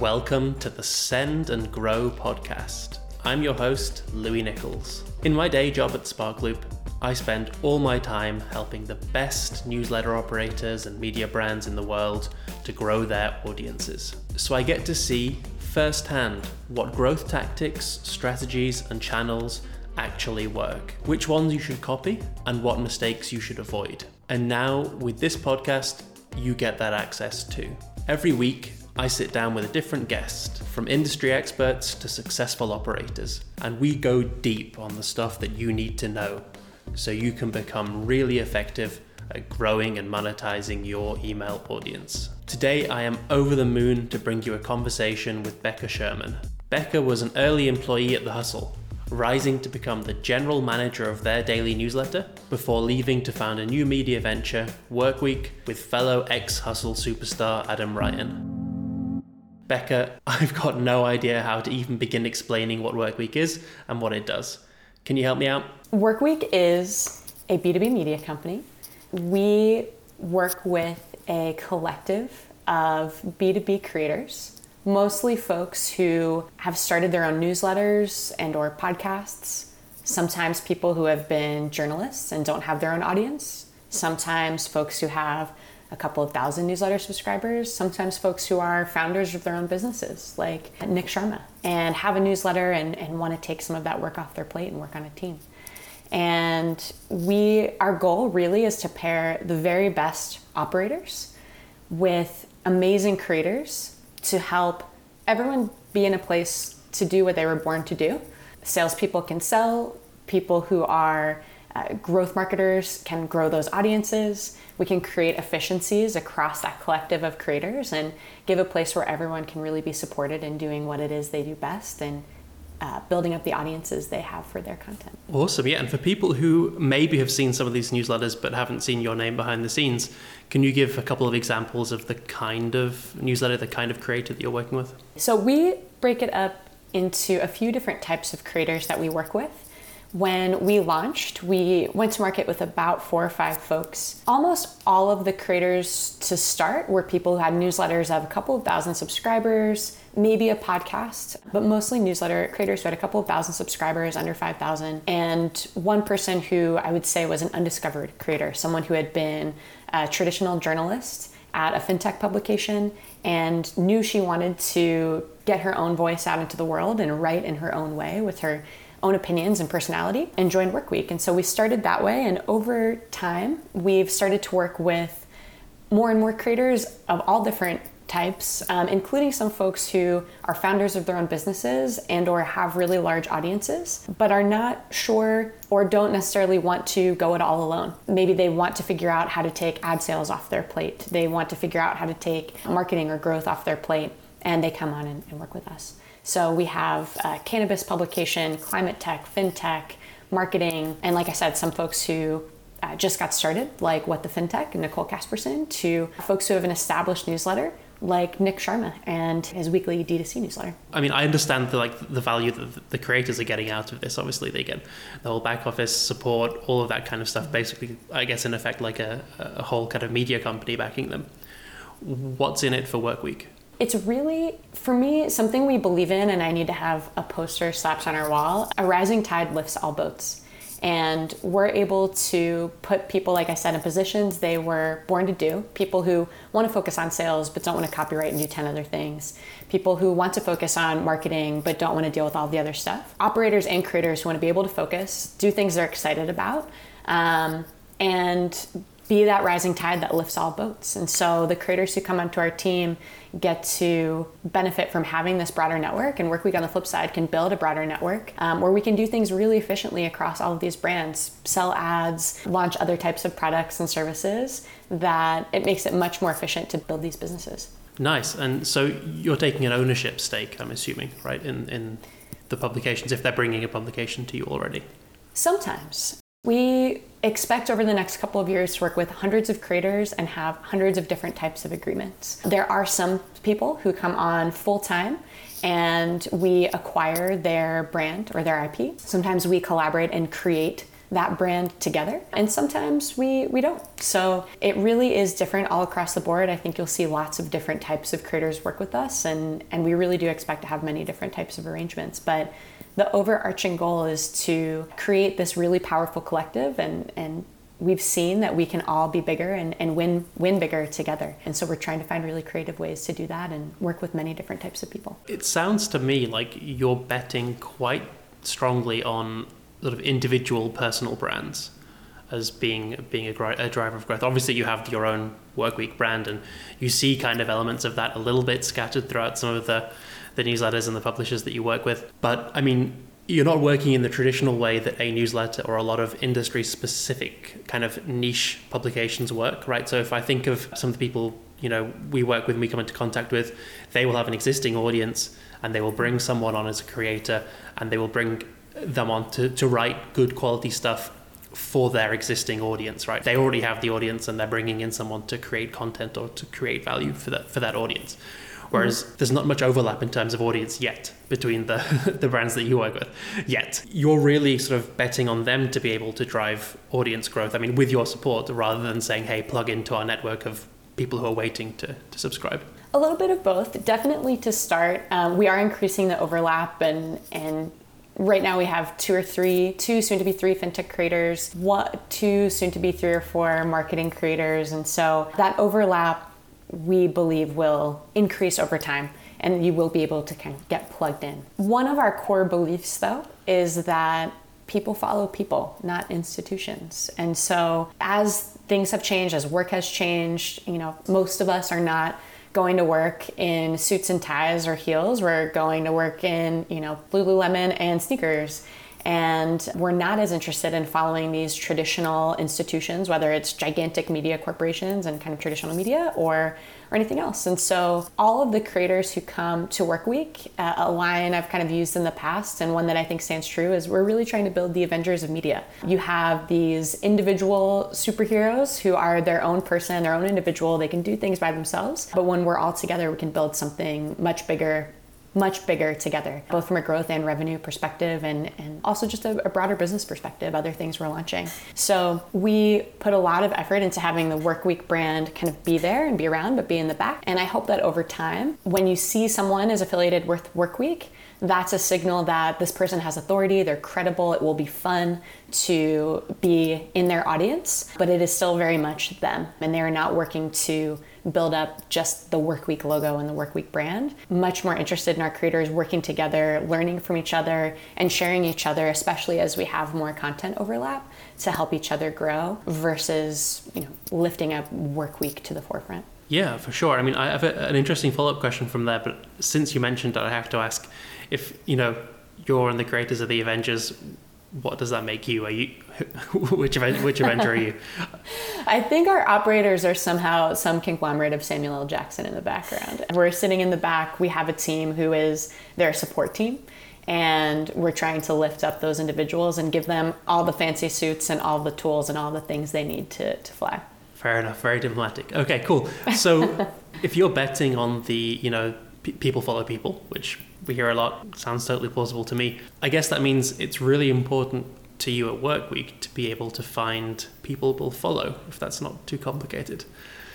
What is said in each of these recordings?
Welcome to the Send and Grow podcast. I'm your host, Louis Nicholls. In my day job at Sparkloop, I spend all my time helping the best newsletter operators and media brands in the world to grow their audiences. So I get to see firsthand what growth tactics, strategies, and channels actually work, which ones you should copy, and what mistakes you should avoid. And now, with this podcast, you get that access too. Every week, I sit down with a different guest, from industry experts to successful operators, and we go deep on the stuff that you need to know so you can become really effective at growing and monetizing your email audience. Today, I am over the moon to bring you a conversation with Becca Sherman. Becca was an early employee at The Hustle, rising to become the general manager of their daily newsletter before leaving to found a new media venture, Workweek, with fellow ex Hustle superstar Adam Ryan. Becca, I've got no idea how to even begin explaining what Workweek is and what it does. Can you help me out? Workweek is a B2B media company. We work with a collective of B2B creators, mostly folks who have started their own newsletters and or podcasts, sometimes people who have been journalists and don't have their own audience, sometimes folks who have a couple of thousand newsletter subscribers, sometimes folks who are founders of their own businesses, like Nick Sharma, and have a newsletter and, and want to take some of that work off their plate and work on a team. And we, our goal really is to pair the very best operators with amazing creators to help everyone be in a place to do what they were born to do. Salespeople can sell, people who are uh, growth marketers can grow those audiences. We can create efficiencies across that collective of creators and give a place where everyone can really be supported in doing what it is they do best and uh, building up the audiences they have for their content. Awesome, yeah. And for people who maybe have seen some of these newsletters but haven't seen your name behind the scenes, can you give a couple of examples of the kind of newsletter, the kind of creator that you're working with? So we break it up into a few different types of creators that we work with. When we launched, we went to market with about four or five folks. Almost all of the creators to start were people who had newsletters of a couple of thousand subscribers, maybe a podcast, but mostly newsletter creators who had a couple of thousand subscribers, under 5,000, and one person who I would say was an undiscovered creator, someone who had been a traditional journalist at a fintech publication and knew she wanted to get her own voice out into the world and write in her own way with her own opinions and personality and joined Workweek. And so we started that way. And over time, we've started to work with more and more creators of all different types, um, including some folks who are founders of their own businesses and or have really large audiences, but are not sure or don't necessarily want to go it all alone. Maybe they want to figure out how to take ad sales off their plate. They want to figure out how to take marketing or growth off their plate, and they come on and, and work with us. So we have cannabis publication, climate tech, fintech, marketing, and like I said, some folks who uh, just got started, like What the FinTech and Nicole Casperson, to folks who have an established newsletter like Nick Sharma and his weekly D2C newsletter. I mean, I understand the like the value that the creators are getting out of this. Obviously, they get the whole back office support, all of that kind of stuff. Basically, I guess in effect, like a, a whole kind of media company backing them. What's in it for Workweek? It's really, for me, something we believe in, and I need to have a poster slapped on our wall. A rising tide lifts all boats. And we're able to put people, like I said, in positions they were born to do. People who want to focus on sales but don't want to copywrite and do 10 other things. People who want to focus on marketing but don't want to deal with all the other stuff. Operators and creators who want to be able to focus, do things they're excited about, um, and be that rising tide that lifts all boats. And so the creators who come onto our team get to benefit from having this broader network. And Workweek on the flip side can build a broader network um, where we can do things really efficiently across all of these brands, sell ads, launch other types of products and services that it makes it much more efficient to build these businesses. Nice. And so you're taking an ownership stake, I'm assuming, right, in, in the publications, if they're bringing a publication to you already? Sometimes. We expect over the next couple of years to work with hundreds of creators and have hundreds of different types of agreements. There are some people who come on full time and we acquire their brand or their IP. Sometimes we collaborate and create that brand together. And sometimes we, we don't. So it really is different all across the board. I think you'll see lots of different types of creators work with us, and, and we really do expect to have many different types of arrangements. But the overarching goal is to create this really powerful collective and, and we've seen that we can all be bigger and, and win win bigger together. And so we're trying to find really creative ways to do that and work with many different types of people. It sounds to me like you're betting quite strongly on sort of individual personal brands as being being a, a, driver of growth. Obviously, you have your own Workweek brand, and you see kind of elements of that a little bit scattered throughout some of the the newsletters and the publishers that you work with. But I mean, you're not working in the traditional way that a newsletter or a lot of industry specific kind of niche publications work, right? So if I think of some of the people you know we work with and we come into contact with, they will have an existing audience and they will bring someone on as a creator and they will bring them on to, to write good quality stuff for their existing audience, right? They already have the audience and they're bringing in someone to create content or to create value for that for that audience. Whereas mm-hmm. there's not much overlap in terms of audience yet between the the brands that you work with. Yet you're really sort of betting on them to be able to drive audience growth. I mean, with your support, rather than saying, "Hey, plug into our network of people who are waiting to, to subscribe." A little bit of both. Definitely to start, um, we are increasing the overlap and and right now we have two or three, two soon to be three fintech creators, one, two soon to be three or four marketing creators, and so that overlap we believe will increase over time and you will be able to kind of get plugged in. One of our core beliefs, though, is that people follow people, not institutions. And so, as things have changed, as work has changed, you know, most of us are not going to work in suits and ties or heels. We're going to work in, you know, Lululemon and sneakers and we're not as interested in following these traditional institutions, whether it's gigantic media corporations and kind of traditional media or or anything else. And so all of the creators who come to Work Week, uh, a line I've kind of used in the past and one that I think stands true is we're really trying to build the Avengers of media. You have these individual superheroes who are their own person, their own individual, they can do things by themselves, but when we're all together, we can build something much bigger much bigger together, both from a growth and revenue perspective and, and also just a, a, broader business perspective, other things we're launching. So we put a lot of effort into having the Workweek brand kind of be there and be around, but be in the back. And I hope that over time, when you see someone is affiliated with Workweek, that's a signal that this person has authority, they're credible, it will be fun to be in their audience, but it is still very much them. And they're not working to build up just the Workweek logo and the Workweek brand. Much more interested in our creators working together, learning from each other, and sharing each other, especially as we have more content overlap to help each other grow versus you know lifting up Workweek to the forefront. Yeah, for sure. I mean, I have a, an interesting follow up question from there, but since you mentioned that, I have to ask if you know you're and the creators of the Avengers what does that make you? Are you which which Avenger are you? I think our operators are somehow some conglomerate of Samuel L. Jackson in the background. We're sitting in the back. We have a team who is their support team, and we're trying to lift up those individuals and give them all the fancy suits and all the tools and all the things they need to to fly. Fair enough. Very diplomatic. Okay, cool. So, if you're betting on the you know p- people follow people, which we hear a lot, sounds totally plausible to me. I guess that means it's really important to you at work week to be able to find people will follow if that's not too complicated.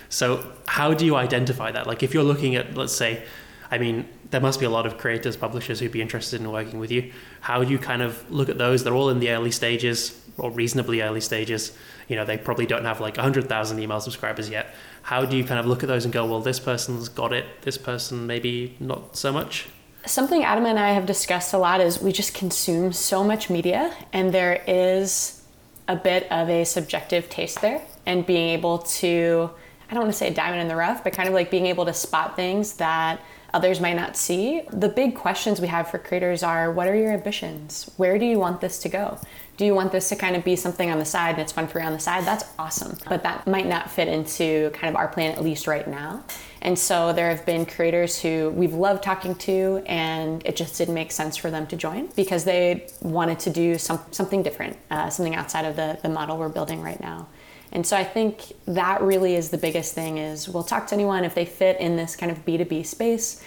So, how do you identify that? Like, if you're looking at, let's say, I mean, there must be a lot of creators, publishers who'd be interested in working with you. How do you kind of look at those? They're all in the early stages or reasonably early stages. You know, they probably don't have like 100,000 email subscribers yet. How do you kind of look at those and go, well, this person's got it, this person maybe not so much? Something Adam and I have discussed a lot is we just consume so much media, and there is a bit of a subjective taste there, and being able to, I don't want to say a diamond in the rough, but kind of like being able to spot things that others might not see. The big questions we have for creators are what are your ambitions? Where do you want this to go? Do you want this to kind of be something on the side and it's fun for you on the side? That's awesome. But that might not fit into kind of our plan, at least right now. And so there have been creators who we've loved talking to, and it just didn't make sense for them to join because they wanted to do some, something different, uh, something outside of the, the model we're building right now. And so I think that really is the biggest thing is we'll talk to anyone if they fit in this kind of B2B space,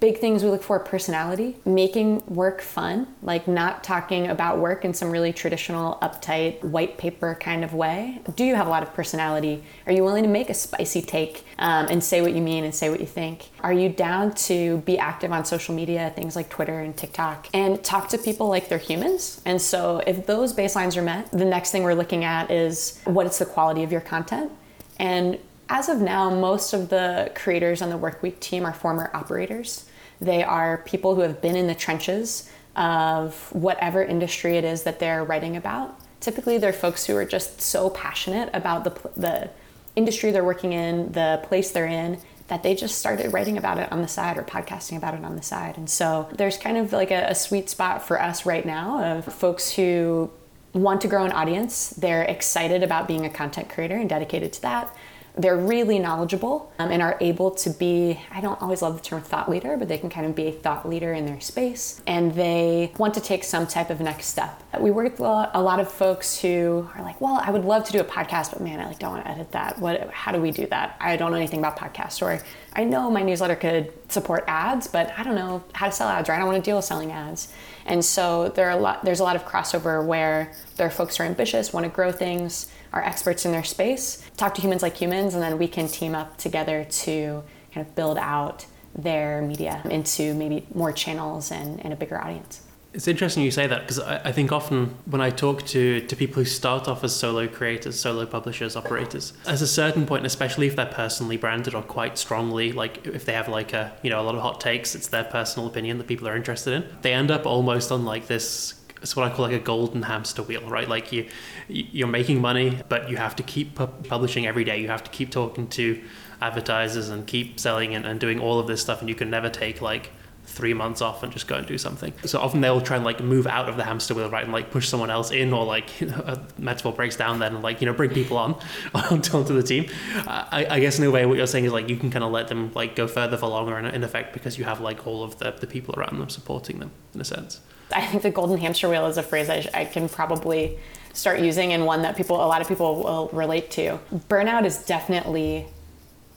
big things we look for personality, making work fun, like not talking about work in some really traditional, uptight, white paper kind of way. Do you have a lot of personality? Are you willing to make a spicy take um, and say what you mean and say what you think? Are you down to be active on social media, things like Twitter and TikTok, and talk to people like they're humans? And so if those baselines are met, the next thing we're looking at is what is the quality of your content? And as of now, most of the creators on the Workweek team are former operators. They are people who have been in the trenches of whatever industry it is that they're writing about. Typically, they're folks who are just so passionate about the, the industry they're working in, the place they're in, that they just started writing about it on the side or podcasting about it on the side. And so there's kind of like a, a sweet spot for us right now of folks who want to grow an audience. They're excited about being a content creator and dedicated to that they're really knowledgeable um, and are able to be, I don't always love the term thought leader, but they can kind of be a thought leader in their space. And they want to take some type of next step. We work with a lot of folks who are like, well, I would love to do a podcast, but man, I like don't want to edit that. What, how do we do that? I don't know anything about podcasts. Or I know my newsletter could support ads, but I don't know how to sell ads or I don't want to deal with selling ads. And so there are a lot, there's a lot of crossover where there are folks who are ambitious, want to grow things, are experts in their space, talk to humans like humans, and then we can team up together to kind of build out their media into maybe more channels and, and a bigger audience. It's interesting you say that because I, I, think often when I talk to, to people who start off as solo creators, solo publishers, operators, at a certain point, especially if they're personally branded or quite strongly, like if they have like a you know a lot of hot takes, it's their personal opinion that people are interested in. They end up almost on like this it's what I call like a golden hamster wheel, right? Like you, you're making money, but you have to keep pu- publishing every day. You have to keep talking to advertisers and keep selling and, and doing all of this stuff, and you can never take like three months off and just go and do something. So often they'll try and like move out of the hamster wheel, right, and like push someone else in, or like a metaphor breaks down then and like you know bring people on onto, the team. I, I, guess in a way, what you're saying is like you can kind of let them like go further for longer in, in effect because you have like all of the the people around them supporting them in a sense. I think the golden hamster wheel is a phrase I, I can probably start using and one that people, a lot of people will relate to. Burnout is definitely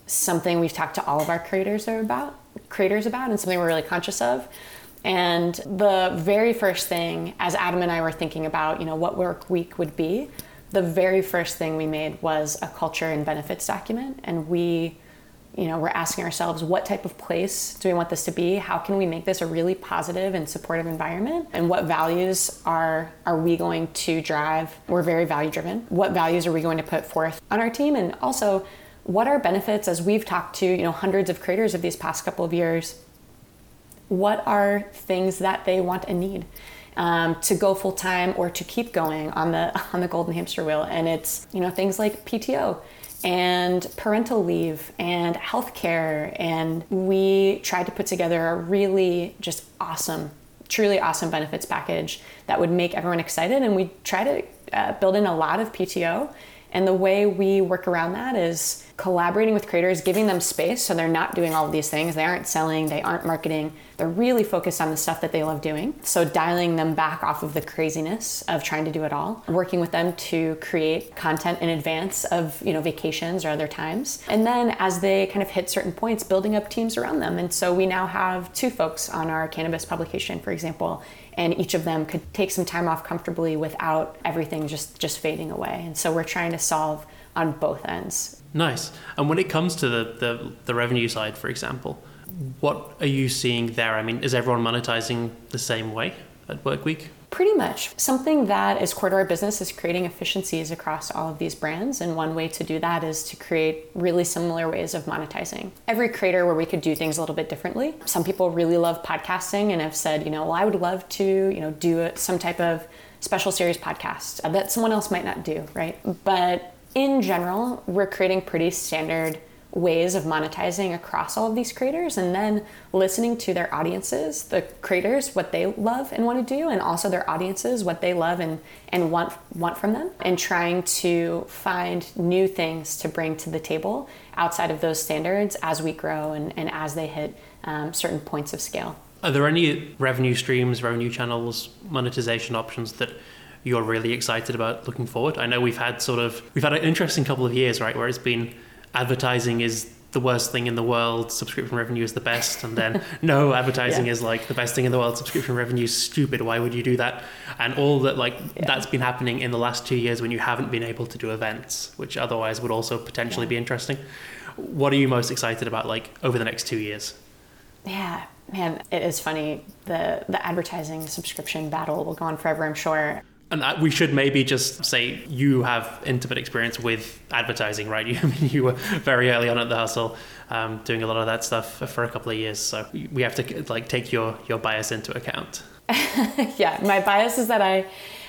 something we've talked to all of our creators about, creators about, and something we're really conscious of. And the very first thing, as Adam and I were thinking about, you know, what work week would be, the very first thing we made was a culture and benefits document, and we you know, we're asking ourselves what type of place do we want this to be? How can we make this a really positive and supportive environment? And what values are are we going to drive? We're very value driven. What values are we going to put forth on our team? And also, what are benefits as we've talked to, you know, hundreds of creators of these past couple of years? What are things that they want and need? Um, to go full time or to keep going on the on the golden hamster wheel and it's you know things like PTO and parental leave and healthcare. And we tried to put together a really just awesome, truly awesome benefits package that would make everyone excited. And we try to uh, build in a lot of PTO. And the way we work around that is collaborating with creators, giving them space so they're not doing all of these things. They aren't selling, they aren't marketing. They're really focused on the stuff that they love doing. So dialing them back off of the craziness of trying to do it all, working with them to create content in advance of, you know, vacations or other times. And then as they kind of hit certain points, building up teams around them. And so we now have two folks on our cannabis publication, for example, and each of them could take some time off comfortably without everything just just fading away. And so we're trying to solve on both ends. Nice. And when it comes to the, the, the revenue side, for example, what are you seeing there? I mean, is everyone monetizing the same way at Workweek? Pretty much. Something that is core to our business is creating efficiencies across all of these brands. And one way to do that is to create really similar ways of monetizing. Every creator where we could do things a little bit differently. Some people really love podcasting and have said, you know, well, I would love to, you know, do some type of special series podcast that someone else might not do, right? But in general, we're creating pretty standard ways of monetizing across all of these creators and then listening to their audiences, the creators, what they love and want to do, and also their audiences, what they love and, and want want from them, and trying to find new things to bring to the table outside of those standards as we grow and, and as they hit um, certain points of scale. Are there any revenue streams, revenue channels, monetization options that you're really excited about looking forward? I know we've had sort of we've had an interesting couple of years, right, where it's been advertising is the worst thing in the world, subscription revenue is the best, and then no, advertising yeah. is like the best thing in the world, subscription revenue is stupid. Why would you do that? And all that like yeah. that's been happening in the last two years when you haven't been able to do events, which otherwise would also potentially yeah. be interesting. What are you most excited about like over the next two years? Yeah, man, it is funny. The the advertising subscription battle will go on forever, I'm sure. And we should maybe just say you have intimate experience with advertising, right? You, I mean, you were very early on at the hustle, um, doing a lot of that stuff for a couple of years. So we have to like take your your bias into account. yeah, my bias is that I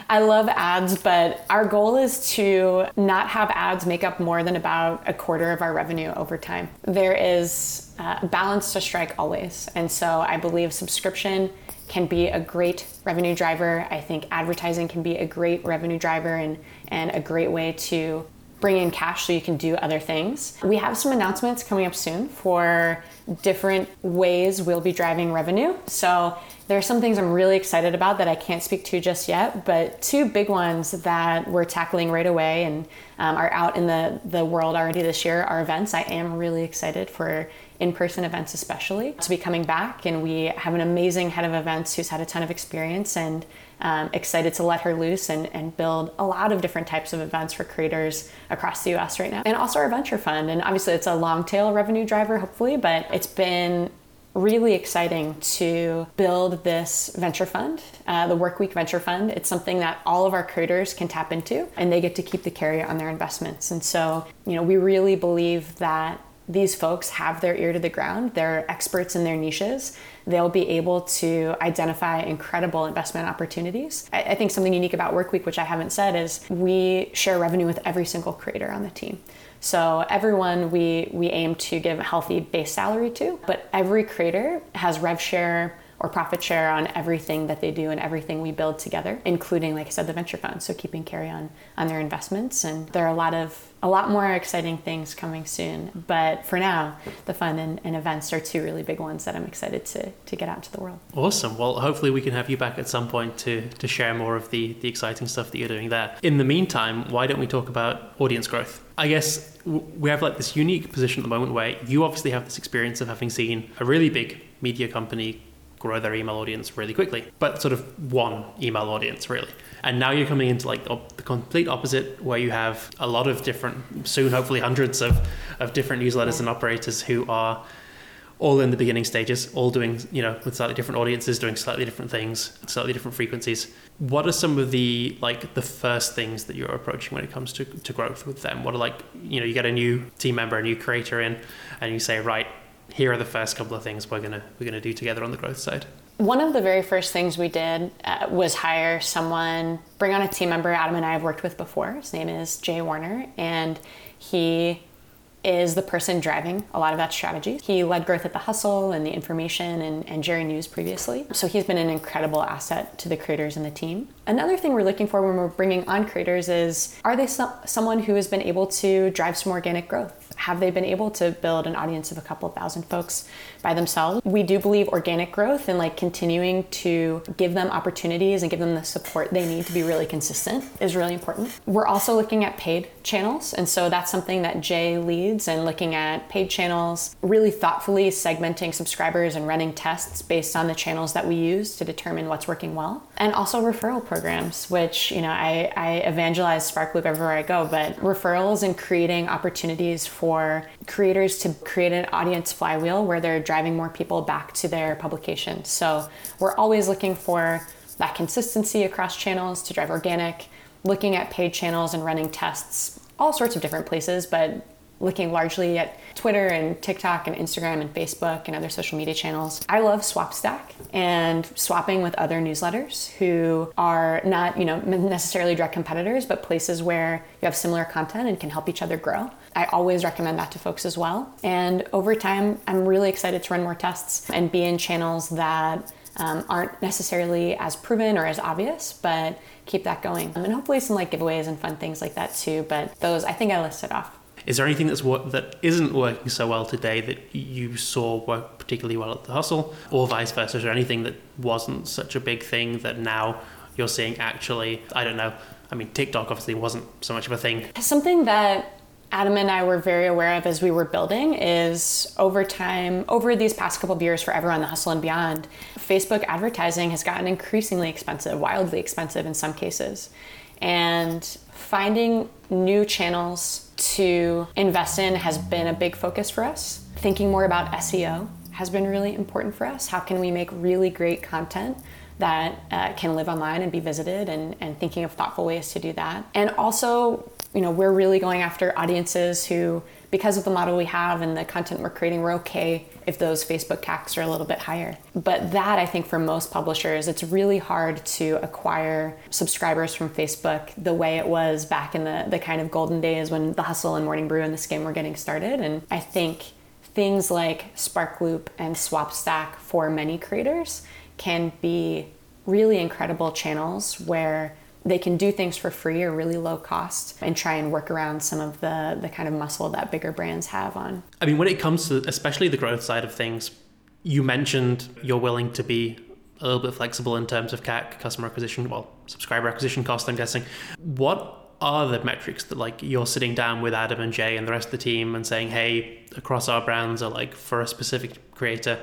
I love ads, but our goal is to not have ads make up more than about a quarter of our revenue over time. There is a balance to strike always. And so I believe subscription can be a great revenue driver. I think advertising can be a great revenue driver and, and a great way to bring in cash so you can do other things. We have some announcements coming up soon for different ways we'll be driving revenue. So there are some things I'm really excited about that I can't speak to just yet, but two big ones that we're tackling right away and um, are out in the, the world already this year are events. I am really excited for in person events, especially, to be coming back. And we have an amazing head of events who's had a ton of experience and um, excited to let her loose and, and build a lot of different types of events for creators across the US right now. And also our venture fund. And obviously, it's a long tail revenue driver, hopefully, but it's been really exciting to build this venture fund, uh, the Workweek Venture Fund. It's something that all of our creators can tap into and they get to keep the carry on their investments. And so, you know, we really believe that these folks have their ear to the ground. They're experts in their niches. They'll be able to identify incredible investment opportunities. I, I think something unique about Workweek, which I haven't said, is we share revenue with every single creator on the team. So everyone we we aim to give a healthy base salary to, but every creator has rev share or profit share on everything that they do and everything we build together, including, like I said, the venture fund. So keeping carry on on their investments, and there are a lot of a lot more exciting things coming soon. But for now, the fund and, and events are two really big ones that I'm excited to to get out to the world. Awesome. Well, hopefully we can have you back at some point to to share more of the the exciting stuff that you're doing there. In the meantime, why don't we talk about audience growth? I guess we have like this unique position at the moment where you obviously have this experience of having seen a really big media company grow their email audience really quickly, but sort of one email audience really. And now you're coming into like the complete opposite, where you have a lot of different, soon hopefully hundreds of, of different newsletters and operators who are all in the beginning stages, all doing, you know, with slightly different audiences, doing slightly different things, slightly different frequencies. What are some of the like the first things that you're approaching when it comes to, to growth with them? What are like, you know, you get a new team member, a new creator in, and you say, right, here are the first couple of things we're gonna we're gonna do together on the growth side. One of the very first things we did uh, was hire someone, bring on a team member Adam and I have worked with before. His name is Jay Warner, and he is the person driving a lot of that strategy. He led growth at the Hustle and the Information and, and Jerry News previously. So he's been an incredible asset to the creators and the team. Another thing we're looking for when we're bringing on creators is are they so- someone who has been able to drive some organic growth? Have they been able to build an audience of a couple of thousand folks by themselves? We do believe organic growth and like continuing to give them opportunities and give them the support they need to be really consistent is really important. We're also looking at paid channels. And so that's something that Jay leads and looking at paid channels, really thoughtfully segmenting subscribers and running tests based on the channels that we use to determine what's working well. And also referral programs, which, you know, I, I evangelize Sparkloop everywhere I go, but referrals and creating opportunities for creators to create an audience flywheel where they're driving more people back to their publication. So we're always looking for that consistency across channels to drive organic, looking at paid channels and running tests all sorts of different places, but looking largely at Twitter and TikTok and Instagram and Facebook and other social media channels. I love Swapstack and swapping with other newsletters who are not, you know, necessarily direct competitors, but places where you have similar content and can help each other grow. I always recommend that to folks as well. And over time, I'm really excited to run more tests and be in channels that um, aren't necessarily as proven or as obvious, but keep that going. and hopefully some like giveaways and fun things like that too. But those, I think I listed off. Is there anything that's what that isn't working so well today that you saw work particularly well at the hustle, or vice versa? Is there anything that wasn't such a big thing that now you're seeing actually? I don't know. I mean, TikTok obviously wasn't so much of a thing. Something that Adam and I were very aware of as we were building is over time, over these past couple of years for everyone, the hustle and beyond, Facebook advertising has gotten increasingly expensive, wildly expensive in some cases. And finding new channels to invest in has been a big focus for us. Thinking more about SEO has been really important for us. How can we make really great content that uh, can live online and be visited and, and thinking of thoughtful ways to do that. And also, you know, we're really going after audiences who, because of the model we have and the content we're creating, we're okay if those Facebook CACs are a little bit higher. But that, I think, for most publishers, it's really hard to acquire subscribers from Facebook the way it was back in the, the kind of golden days when the hustle and Morning Brew and the Skimm were getting started. And I think things like Sparkloop and SwapStack for many creators can be really incredible channels where they can do things for free or really low cost and try and work around some of the the kind of muscle that bigger brands have on. I mean, when it comes to especially the growth side of things, you mentioned you're willing to be a little bit flexible in terms of CAC, customer acquisition, well, subscriber acquisition cost, I'm guessing. What are the metrics that like you're sitting down with Adam and Jay and the rest of the team and saying, hey, across our brands are like for a specific creator,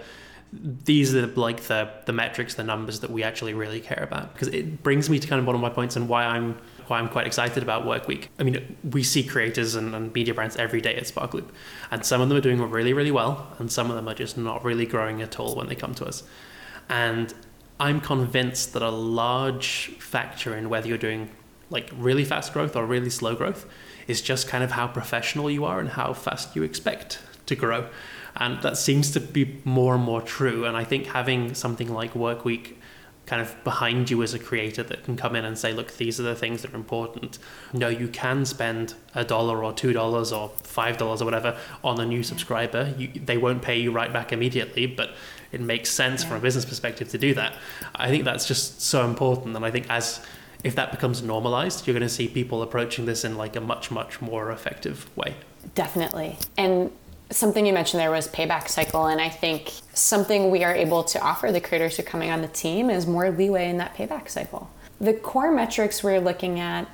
these are like the the metrics, the numbers that we actually really care about. Because it brings me to kind of one of my points and why I'm why I'm quite excited about Work Week. I mean, we see creators and, and media brands every day at Sparkloop, and some of them are doing really, really well, and some of them are just not really growing at all when they come to us. And I'm convinced that a large factor in whether you're doing like really fast growth or really slow growth is just kind of how professional you are and how fast you expect to grow. And that seems to be more and more true. And I think having something like Workweek kind of behind you as a creator that can come in and say, look, these are the things that are important. No, you can spend a dollar or two dollars or five dollars or whatever on a new subscriber. You, they won't pay you right back immediately, but it makes sense yeah. from a business perspective to do that. I think that's just so important. And I think as if that becomes normalized, you're going to see people approaching this in like a much, much more effective way. Definitely. And something you mentioned there was payback cycle. And I think something we are able to offer the creators who are coming on the team is more leeway in that payback cycle. The core metrics we're looking at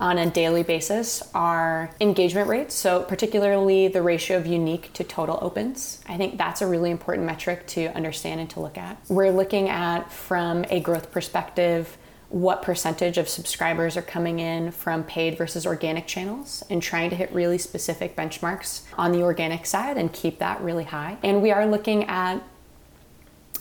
on a daily basis are engagement rates, so particularly the ratio of unique to total opens. I think that's a really important metric to understand and to look at. We're looking at, from a growth perspective, what percentage of subscribers are coming in from paid versus organic channels and trying to hit really specific benchmarks on the organic side and keep that really high. And we are looking at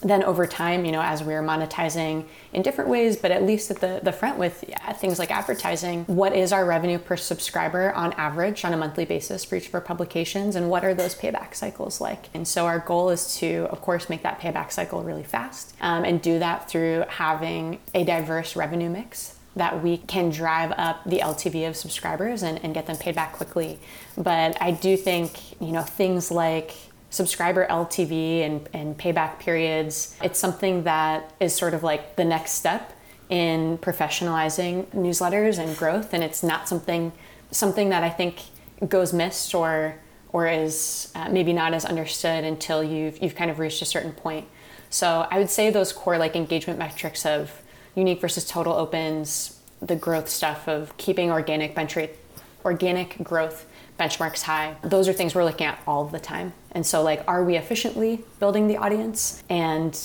then over time, you know, as we're monetizing in different ways, but at least at the, the front with yeah, things like advertising, what is our revenue per subscriber on average on a monthly basis for each of our publications, and what are those payback cycles like? And so our goal is to, of course, make that payback cycle really fast um, and do that through having a diverse revenue mix that we can drive up the LTV of subscribers and, and get them paid back quickly. But I do think, you know, things like subscriber LTV and, and payback periods. It's something that is sort of like the next step in professionalizing newsletters and growth, and it's not something something that I think goes missed or or is uh, maybe not as understood until you've you've kind of reached a certain point. So I would say those core like engagement metrics of unique versus total opens, the growth stuff of keeping organic bench rate, organic growth benchmarks high. Those are things we're looking at all the time. And so, like, are we efficiently building the audience? And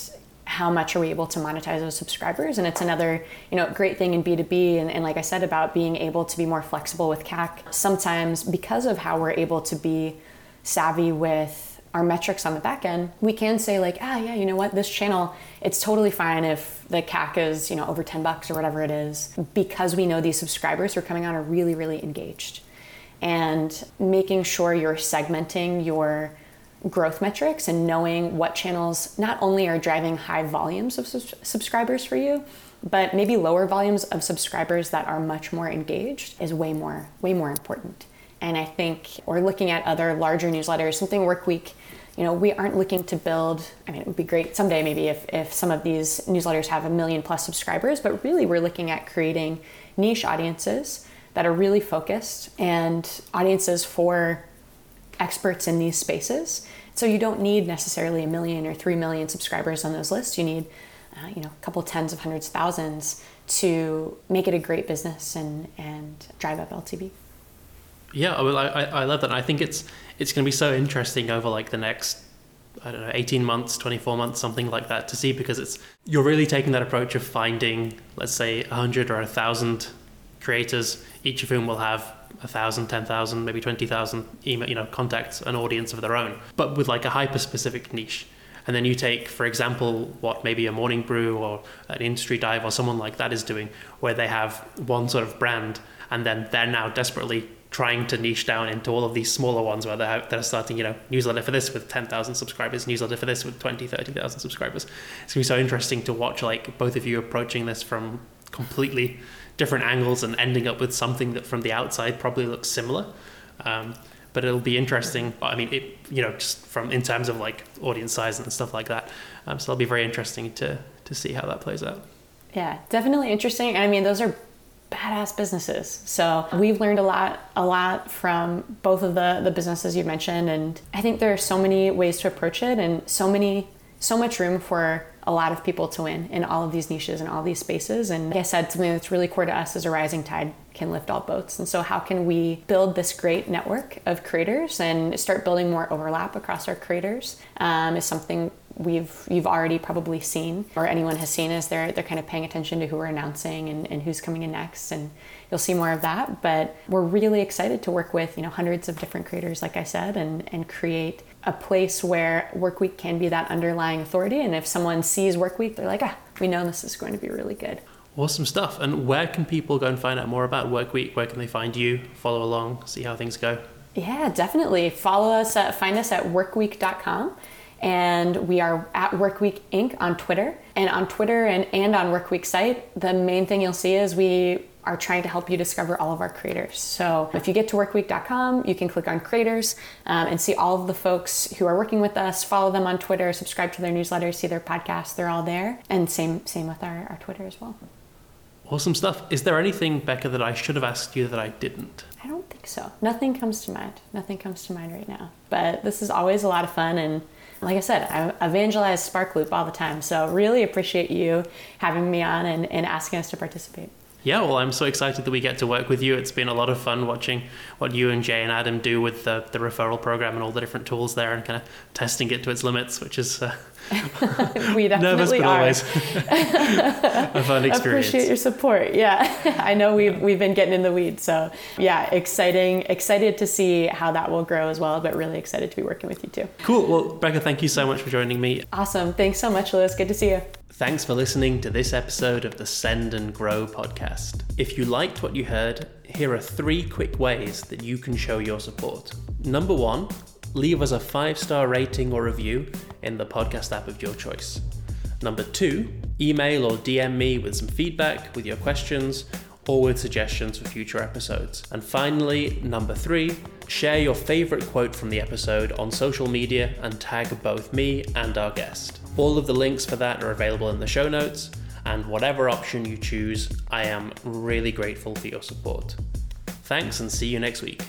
how much are we able to monetize those subscribers? And it's another, you know, great thing in B2B. And, and like I said, about being able to be more flexible with CAC. Sometimes, because of how we're able to be savvy with our metrics on the back end, we can say like, ah, yeah, you know what, this channel, it's totally fine if the CAC is, you know, over 10 bucks or whatever it is, because we know these subscribers who are coming on are really, really engaged and making sure you're segmenting your growth metrics and knowing what channels not only are driving high volumes of subscribers for you but maybe lower volumes of subscribers that are much more engaged is way more way more important. And i think we're looking at other larger newsletters something workweek you know we aren't looking to build i mean it would be great someday maybe if, if some of these newsletters have a million plus subscribers but really we're looking at creating niche audiences that are really focused and audiences for experts in these spaces. So you don't need necessarily a million or three million subscribers on those lists. You need, uh, you know, a couple tens of hundreds, thousands to make it a great business and and drive up LTV. Yeah, well, I, I love that. I think it's it's going to be so interesting over like the next I don't know, 18 months, 24 months, something like that to see because it's you're really taking that approach of finding, let's say, a 100 or a 1,000 creators, each of whom will have 1,000, 10,000, maybe 20,000 email, you know, contacts, an audience of their own, but with like a hyper specific niche. And then you take, for example, what maybe a morning brew or an industry dive or someone like that is doing, where they have one sort of brand and then they're now desperately trying to niche down into all of these smaller ones where they're, they're starting, you know, newsletter for this with 10,000 subscribers, newsletter for this with 20, 30,000 subscribers. It's going to be so interesting to watch, like, both of you approaching this from completely different angles and ending up with something that from the outside probably looks similar. Um, but it'll be interesting. I mean, it, you know, just from in terms of like audience size and stuff like that. Um, so it'll be very interesting to to see how that plays out. Yeah, definitely interesting. I mean, those are badass businesses. So we've learned a lot, a lot from both of the the businesses you mentioned, and I think there are so many ways to approach it, and so many, so much room for a lot of people to win in all of these niches and all these spaces. And like I said, something that's really core to us is a rising tide can lift all boats. And so, how can we build this great network of creators and start building more overlap across our creators? Um, is something we've you've already probably seen or anyone has seen as they're they're kind of paying attention to who we're announcing and, and who's coming in next and you'll see more of that but we're really excited to work with you know hundreds of different creators like i said and and create a place where workweek can be that underlying authority and if someone sees workweek they're like ah we know this is going to be really good Awesome stuff. And where can people go and find out more about Workweek? Where can they find you? Follow along, see how things go. Yeah, definitely. Follow us, at, find us at workweek.com. And we are at Workweek Inc. on Twitter. And on Twitter and, and on Workweek site, the main thing you'll see is we are trying to help you discover all of our creators. So if you get to workweek.com, you can click on creators um, and see all of the folks who are working with us, follow them on Twitter, subscribe to their newsletters, see their podcasts, they're all there. And same same with our, our Twitter as well. Awesome stuff. Is there anything, Becca, that I should have asked you that I didn't? I don't think so. Nothing comes to mind. Nothing comes to mind right now. But this is always a lot of fun. And like I said, I evangelize Sparkloop all the time. So really appreciate you having me on and, and asking us to participate. Yeah, well, I'm so excited that we get to work with you. It's been a lot of fun watching what you and Jay and Adam do with the, the referral program and all the different tools there and kind of testing it to its limits, which is uh, we definitely nervous but are. always a fun experience. Appreciate your support. Yeah, I know we've we've been getting in the weeds, so yeah, exciting, excited to see how that will grow as well, but really excited to be working with you too. Cool. Well, Becca, thank you so much for joining me. Awesome. Thanks so much, Louis. Good to see you. Thanks for listening to this episode of the Send and Grow podcast. If you liked what you heard, here are three quick ways that you can show your support. Number one, leave us a five star rating or review in the podcast app of your choice. Number two, email or DM me with some feedback, with your questions, or with suggestions for future episodes. And finally, number three, share your favorite quote from the episode on social media and tag both me and our guest. All of the links for that are available in the show notes, and whatever option you choose, I am really grateful for your support. Thanks and see you next week.